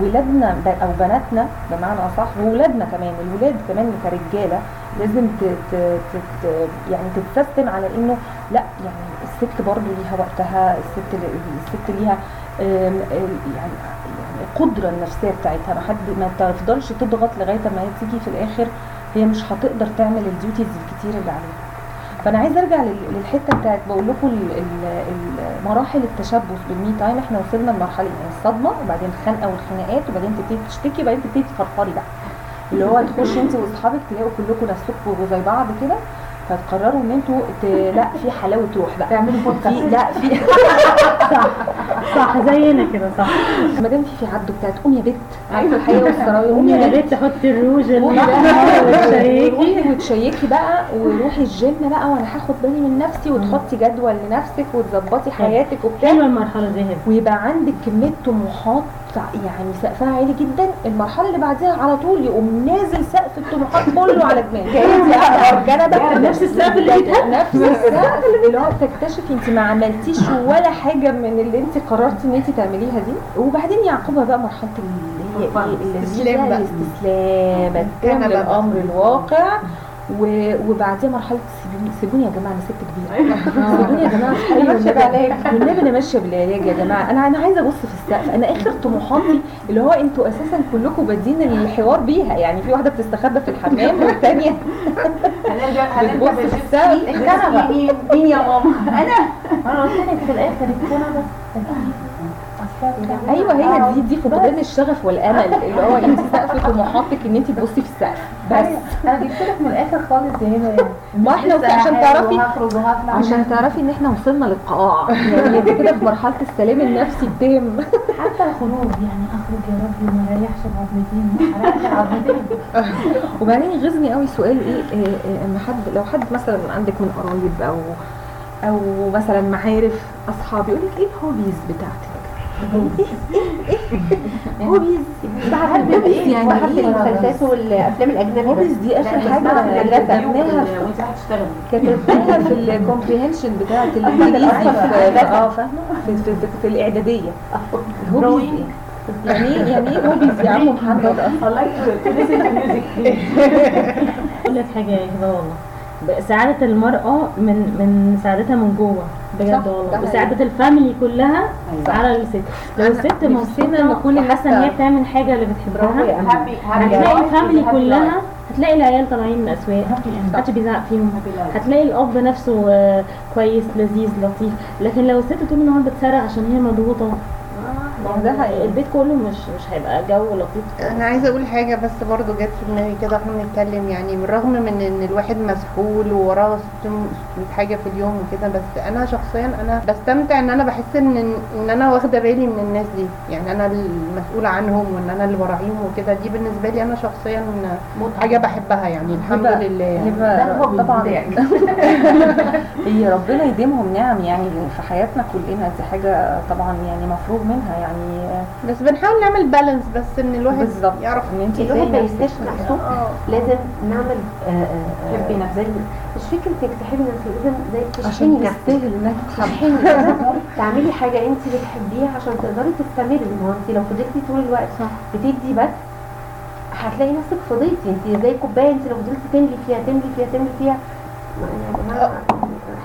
S2: ولادنا أو بناتنا بمعنى أصح وولادنا كمان. الولاد كمان كرجالة لازم ت ت ت ت يعني تتسيستم على إنه لأ يعني الست برضو ليها وقتها الست الست ليها يعني القدرة النفسية بتاعتها. ما حد ما تفضلش تضغط لغاية ما هي تيجي في الآخر. هي مش هتقدر تعمل ال duties الكتير اللي عليها. فأنا عايزة أرجع لل- للحتة بتاعت بقول لكم مراحل التشبث بال me time إحنا وصلنا لمرحلة يعني الصدمة وبعدين الخنقة والخناقات وبعدين تبتدي تشتكي وبعدين تبتدي تفرفري بقى. اللي هو تخشي انت واصحابك تلاقوا كلكم نفسكم زي بعض كده. فتقرروا إن أنتوا ت- لا في حلاوة روح بقى.
S6: تعملوا بودكاست.
S2: لا في
S8: صح زينا كده صح.
S2: ما دام في في عدو بتاعت قومي يا بت. عارفه الحقيقة والسرايا قومي
S8: يا
S2: بت.
S8: تحطي الروج وتشيكي
S2: وتشيكي بقى وروحي الجيم بقى وأنا هاخد بالي من نفسي وتحطي جدول لنفسك وتظبطي حياتك وبتاع.
S8: حلوة المرحلة دي
S2: ويبقى عندك كمية طموحات يعني سقفها عالي جدا. المرحلة اللي بعديها على طول يقوم نازل سقف الطموحات كله على دماغك قاعدة بقى
S8: نفس السقف اللي بيتهد
S2: نفس السقف اللي هو تكتشفي انت ما عملتيش ولا حاجة من اللي انت قررتي ان انت تعمليها دي. وبعدين يعقبها بقى مرحلة اللي هي إيه اللذيذة،
S4: استسلام بقى.
S2: الاستسلام التام
S4: بقى.
S2: للامر الواقع. وبعديها مرحلة سيبوني سيبوني يا جماعة أنا ست كبيرة. سيبوني يا جماعة في حالي والنبي والنبي أنا ماشية بالعلاج يا جماعة. أنا أنا عايزة أبص في السقف. أنا آخر طموحاتي اللي هو أنتوا أساسا كلكم بادين الحوار بيها. يعني في واحدة بتستخبى في الحمام والثانيه
S7: هنرجع
S2: بتبص في السقف.
S7: الكنبة. مين مين يا ماما؟ أنا.
S6: أنا قلت لك في الآخر الكنبة.
S2: أيوه هي دي دي فقدان الشغف والأمل اللي هو أنت سقف طموحاتك إن أنت تبصي في السقف. بس.
S6: أنا جبت لك من الآخر خالص هبه يعني
S2: ما
S6: إحنا
S2: عشان تعرفي عشان تعرفي إن إحنا وصلنا للقاع. يعني أنت كده في مرحلة السلام النفسي التام
S6: حتى الخروج يعني أخرج يا ربي وما أريحش بعظمتين ما عظمتين
S2: وبعدين يغيظني قوي سؤال إيه إيه، إيه، إن حد لو حد مثلا عندك من قرايب أو أو مثلا معارف أصحاب يقول لك إيه ال hobbies بتاعتك؟ إيه إيه إيه hobbies
S5: بحب
S2: يعني
S5: بحب
S2: إيه
S5: المسلسلات والافلام الاجنبي hobbies
S2: دي اخر
S5: حاجة في-
S7: وانت هتشتغلي
S2: كتبناها في ال comprehension بتاعت الانجليزي آه فاهمه في, الاعداديه hobbies إيه؟ يعني إيه يعني إيه hobbies يا عم محمد
S7: music
S8: أقول لك حاجة يا هبه والله سعادة المرأة من من سعادتها من جوه بجد والله. وسعادة ال family كلها على الست. لو الست مبسوطة
S2: نكون
S8: وحاسة إن هي بتعمل حاجة اللي بتحبها هتلاقي ال family كلها هتلاقي العيال طالعين من الاسواق محدش بيزعق فيهم. هتلاقي الأب نفسه آه، كويس لذيذ لطيف. لكن لو الست طول النهار بتصرخ عشان هي مضغوطة
S2: ما ده.
S8: البيت كله مش مش هيبقى جو لطيف
S4: أنا عايزة أقول حاجة بس برضو جت في دماغي كده وإحنا بنتكلم يعني بالرغم من إن الواحد مسحول ووراه 600 حاجة في اليوم وكده بس أنا شخصيا أنا بستمتع إن أنا بحس ان إن أنا واخدة بالي من الناس دي. يعني أنا المسؤولة عنهم وإن أنا اللي براعيهم وكده. دي بالنسبة لي أنا شخصيا حاجة بحبها يعني الحمد لله. يعني
S2: هبة طبعا. هي ربنا يديمهم نعم يعني في حياتنا كلنا دي حاجة طبعا يعني مفروغ منها يعني
S4: بس بنحاول نعمل بالانس بس إن الواحد
S2: بالظبط.
S4: يعرف
S2: إن أنت
S5: الواحد ما
S2: نفسك
S5: نفسه لازم نعمل آه، آه، آه،
S7: تحبي نفسك.
S5: مش فكرة إنك تحبي نفسك لازم زي تشحني
S2: عشان
S5: نفسك.
S2: تستاهل إنك
S5: تشحني كده تعملي حاجة أنت بتحبيها عشان تقدري تستمري. ما هو أنت لو فضلتي طول الوقت بتدي بس هتلاقي نفسك فضيتي. أنت زي كوباية أنت لو فضلتي تملي فيها تملي فيها تملي فيها. جماعة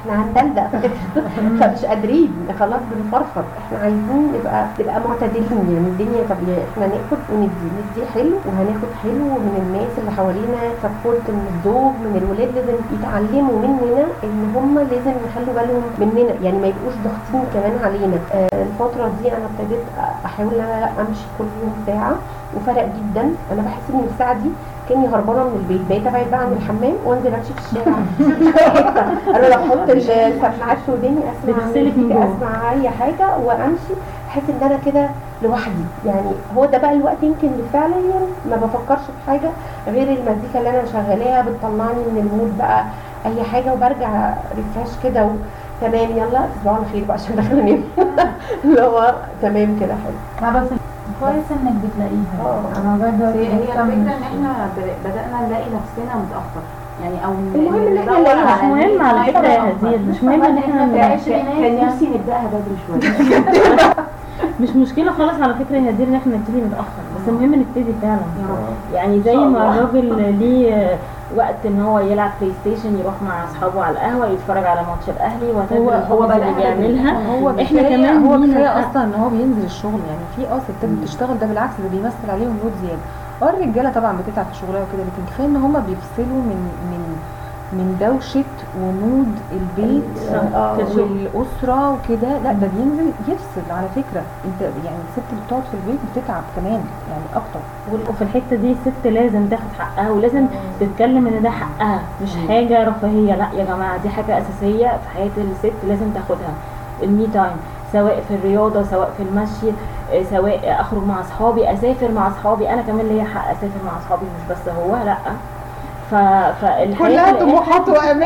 S5: إحنا هندلدق فمش قادرين. خلاص بنفرفر. إحنا عايزين نبقى نبقى معتدلين. يعني الدنيا طب إحنا ناخد وندي ندي حلو وهناخد حلو من الناس اللي حوالينا سبورت من الزوج من الولاد لازم يتعلموا مننا إن هم لازم يخلوا بالهم مننا. يعني ما يبقوش ضاغطين كمان علينا. آه الفترة دي أنا ابتديت أحاول لا أمشي كل يوم ساعة. وفرق جدا. أنا بحس إن الساعة دي كأني هربانة من البيت. بقيت أبعد بقى عن الحمام وأنزل أمشي في الشارع. أنا لو أحط السماعات في وداني
S8: أسمع.
S5: أسمع أي حاجة وأمشي. احس إن أنا كده لوحدي. يعني هو ده بقى الوقت يمكن اللي فعليا ما بفكرش في حاجة غير المزيكا اللي أنا شغالاها بتطلعني من ال mood بقى. أي حاجة وبرجع refresh كده. تمام يلا تصبحوا على خير بقى عشان داخله انام اللي هو تمام كده حلو.
S6: كويس إنك بتلاقيها.
S5: آه.
S6: أنا لغايه دلوقتي
S7: هي الفكرة إن إحنا بدأنا نلاقي نفسنا متأخر. يعني أو
S5: المهم إن إحنا
S7: ندور
S5: نلاقي-
S7: على
S8: مش مهم على فكرة يا. هدير مش مهم إن
S6: إحنا
S7: كان نفسي نبدأها بدري شوية.
S8: مش مشكلة خالص على فكرة يا هدير ان إحنا نبتدي متأخر. بس المهم نبتدي فعلا. يعني زي ما. الراجل ليه وقت إن هو يلعب PlayStation يروح مع أصحابه على القهوة يتفرج على ماتش الأهلي
S2: هو هو
S8: اللي بيعملها.
S2: هو إحنا
S8: كمان
S2: هو كفايه. أصلا إن هو بينزل الشغل. يعني في أه ستات بتشتغل ده بالعكس ده بيمثل عليهم load زيادة. آه الرجاله طبعا بتتعب في شغلها وكده لكن كفايه إن هم بيفصلوا من من من دوشة و mood البيت
S5: آه.
S2: والاسره وكده. لا ده بينزل يفصل على فكرة. انت يعني الست اللي بتقعد في البيت بتتعب كمان يعني أكتر.
S8: وفي الحتة دي الست لازم تاخد حقها ولازم تتكلم إن ده حقها. مش حاجة رفاهية. لا يا جماعة دي حاجة أساسية في حياة الست لازم تاخدها. المي تايم سواء في الرياضة سواء في المشي آه، سواء أخرج مع أصحابي أسافر مع أصحابي. أنا كمان ليا حق أسافر مع أصحابي مش بس هو. لا.
S4: كلها طموحات
S8: آه
S4: وامال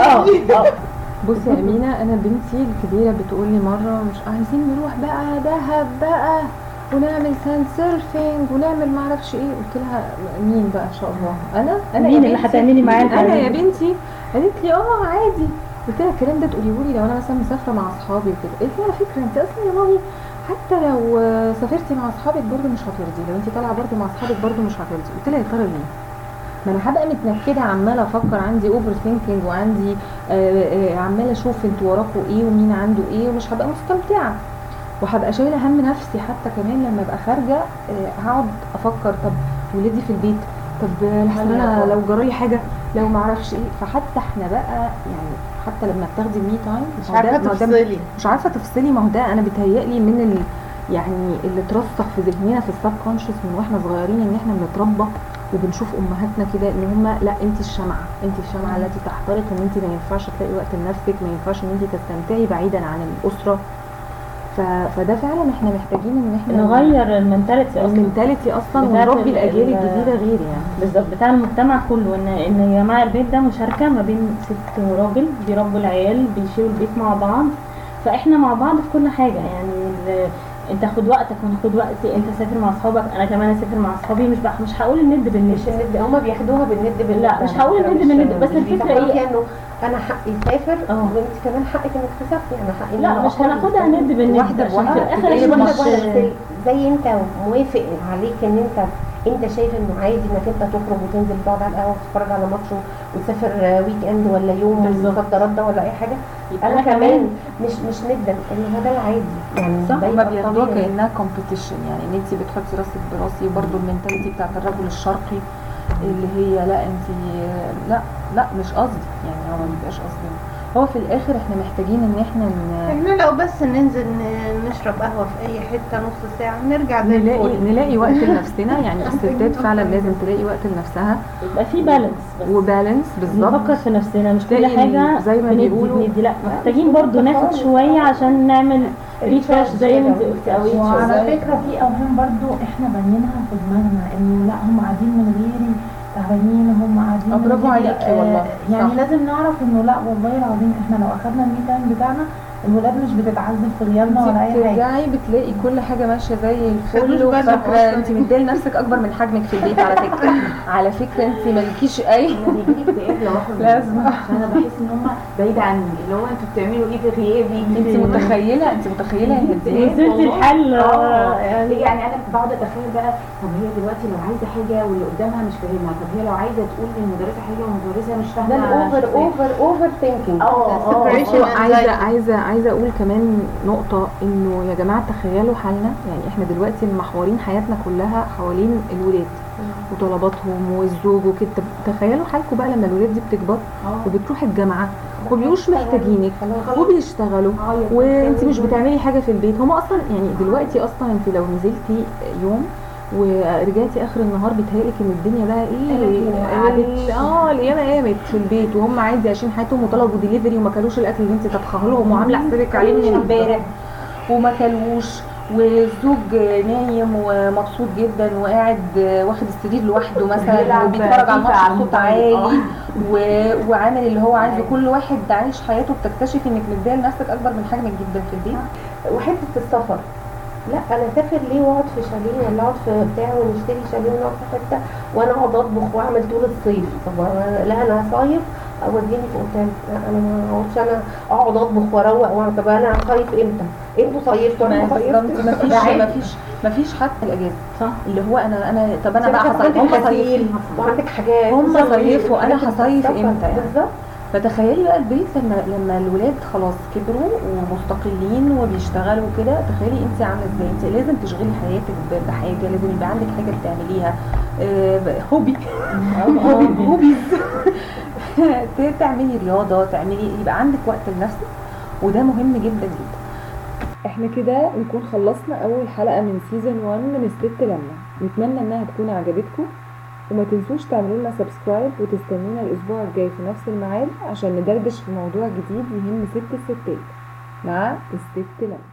S8: آه.
S2: بصي يا أمينة أنا بنتي الكبيرة بتقول لي مرة مش عايزين نروح بقى دهب بقى ونعمل sand surfing ونعمل معرفش إيه. قلت لها مين بقى إن شاء الله؟ أنا؟ أنا
S8: مين اللي؟ هتعملي معاه
S2: أنا يا؟ بنتي. قالت لي آه عادي. قلت لها الكلام ده تقوليه لي لو أنا مثلا مسافرة مع أصحابي وكده. قالت لي على فكرة أنت أصلا يا مامي حتى لو آه، سافرتي مع أصحابك برضو مش هترضي. لو أنت طالعة برضو مع أصحابك برضو مش هترضي. قلت لها يا ترى ليه؟ ما أنا هبقى متنكدة عمالة أفكر عندي overthinking وعندي آه، آه، عمالة أشوف أنتوا وراكوا إيه ومين عنده إيه ومش هبقى مستمتعة. وهبقى شايلة هم نفسي حتى كمان لما أبقى خارجة آه، هقعد أفكر طب ولادي في البيت؟ طب أنا لو جرالي حاجة؟ لو ما أعرفش إيه. فحتى إحنا بقى يعني حتى لما بتاخدي ال
S4: me
S2: time مش عارفة
S4: تفصلي.
S2: مش عارفة تفصلي. ما هو ده أنا بيتهيألي من ال يعني اللي اترسخ في ذهننا في ال subconscious من وإحنا صغيرين إن إحنا بنتربى. وبنشوف أمهاتنا كده إن هم لا انت الشمعة انت الشمعة التي تحترق إن انت ما ينفعش تلاقي وقت لنفسك ما ينفعش إن انت تستمتعي بعيدا عن الأسرة. ف... فده فعلا إحنا محتاجين إن إحنا
S8: نغير ال mentality
S2: أصلا. ال
S8: mentality أصلا
S2: ونربي
S8: ال-
S2: الأجيال
S8: ال-
S2: الجديدة غير يعني.
S8: بالظبط بتاع المجتمع كله إن إن يا جماعة البيت ده مشاركة ما بين ست وراجل بيربوا العيال بيشيلوا البيت مع بعض. فإحنا مع بعض في كل حاجة يعني انت خد وقتك وأنا خد وقتي انت سافر مع أصحابك أنا كمان اسافر مع أصحابي مش بح مش هقول الند بالند
S5: مش الند هما بياخدوها بالند بالند
S8: لا، مش هقول الند بالند، بس إيه؟
S5: فيها إنه أنا حقي اسافر
S8: آه.
S5: وأنت كمان حقك إنك تسافري أنا حقي
S8: لا مش هناخدها. ند بالند إيه
S2: بواحدة
S5: بس زي أنت موافق عليك إن أنت انت شايف انه عادي انك انت تخرج وتنزل تقعد على القهوة وتتفرج على ماتش وتسافر weekend ولا يوم
S8: بالظبط.
S5: مخدرات ده ولا أي حاجة؟
S8: أنا كمان-
S5: مش مش ندا إن هذا العادي. يعني
S2: صح
S5: ده
S2: هما
S5: يبقى
S2: بياخدوها. كانها competition يعني إن أنت بتحطي راسك براسي وبرده ال mentality بتاعت الرجل الشرقي اللي هي لا أنت لا لا مش قصدي. يعني هو ما بيبقاش قصدي. هو في الآخر إحنا محتاجين إن إحنا ن-
S4: إحنا لو بس ننزل نشرب قهوة في أي حتة نص ساعة نرجع زي
S2: نلاقي
S4: الفل.
S2: نلاقي وقت لنفسنا. يعني الستات فعلا لازم تلاقي وقت لنفسها.
S8: يبقى في بالانس
S2: وبالانس بالظبط.
S8: نفكر في نفسنا مش كل حاجة
S2: زي ما بيقولوا-
S8: لا محتاجين برضو ناخد شوية عشان نعمل ريفرش زي ما انت قلتي أو
S6: وعلى. فكرة في أوهام برضو إحنا بنينها في دماغنا إنه لا هم قاعدين من غيري. تعبانين هم قاعدين
S2: برافو. عليكي والله.
S6: يعني
S2: صح.
S6: لازم نعرف إنه لا والله العظيم إحنا لو اخدنا المي تايم بتاعنا الولاد مش بتتعذب في غيابنا ولا أي حاجة.
S2: بترجعي بتلاقي كل حاجة ماشية زي الفل.
S4: وفاكرة.
S2: انت مديه لنفسك أكبر من حجمك في البيت على فكرة. على فكرة انت مالكيش أي.
S7: أنا بيجيلي اكتئاب لو واحد
S2: لازم.
S7: عشان أنا بحس إن هم بعيد عني. اللي هو أنتوا بتعملوا إيه في غيابي؟
S2: انت متخيلة؟ انت متخيلة إن دي
S8: وصلتي الحل.
S7: آه.
S8: يعني
S7: يعني أنا بقعد أتخيل بقى طب هي دلوقتي لو عايزة حاجة واللي قدامها مش فاهمها طب هي لو عايزة تقول للمدرسه حاجة والمدرسة مش
S5: ده
S7: فاهمه
S5: الاوفر
S7: مش فاهمة.
S5: over
S7: overthinking آه
S4: آه.
S2: هو عايزه. عايزه عايزة أقول كمان نقطة إنه يا جماعة تخيلوا حالنا يعني إحنا دلوقتي محورين حياتنا كلها حوالين الولاد وطلباتهم والزوج وكده. تخيلوا حالكم بقى لما الولاد دي بتكبر وبتروح الجامعة ومبيبقوش محتاجينك وبيشتغلوا وانت مش بتعملي حاجة في البيت. هما أصلا يعني دلوقتي أصلا انت لو نزلتي يوم ورجعتي آخر النهار بيتهيألك إن الدنيا بقى إيه؟ قعدت. آه الأيام قامت في البيت وهم عادي عايشين حياتهم وطلبوا ديليفري وما كلوش الأكل اللي أنت طبخه لهم. وعاملة حسابك عليه من امبارح. وما كلوش. والزوج نايم ومبسوط جدا وقاعد واخد السرير لوحده مثلا وبيتفرج على الماتش بصوت. عالي. و... وعامل اللي هو عايزه. كل واحد عايش حياته بتكتشف إنك مديه لنفسك أكبر من حجمك جدا في البيت.
S5: وحتة السفر. لا أنا اسافر ليه وأقعد في شاليه ولا أقعد في بتاع ونشتري شاليه ونقعد في حتة وأنا أقعد أطبخ وأعمل طول الصيف؟ طب لا أنا صايف أوديني في أوتيل. أنا ما أقعدش أنا أقعد أطبخ وأروق وأعمل. طب أنا صيف إمتى؟ أنتوا صيفتوا أنا ما
S2: فيش. ما فيش ما فيش حتى الإجازة.
S8: صح.
S2: اللي هو أنا أنا طب أنا بقى هصيف. هم
S5: وعندك حاجات.
S2: هم صيفوا،
S5: وحاجات
S2: هصيف. إمتى يعني؟
S5: بالظبط.
S2: فتخيلي بقى البيت لما لما الولاد خلاص كبروا ومستقلين وبيشتغلوا كده تخيلي انت عاملة إزاي؟ انت لازم تشغلي حياتك ب- بحاجه لازم يبقى عندك حاجة بتعمليها. آه، hobby hobby hobbies تعملي رياضة تعملي يبقى عندك وقت لنفسك وده مهم جدا جدا. إحنا كده نكون خلصنا أول حلقة من season 1 من الست لما. نتمنى إنها تكون عجبتكم. وما تنسوش تعملوا لنا سبسكرايب وتستنونا الأسبوع الجاي في نفس الميعاد عشان ندردش في موضوع جديد يهم ست الستات. مع الست لما.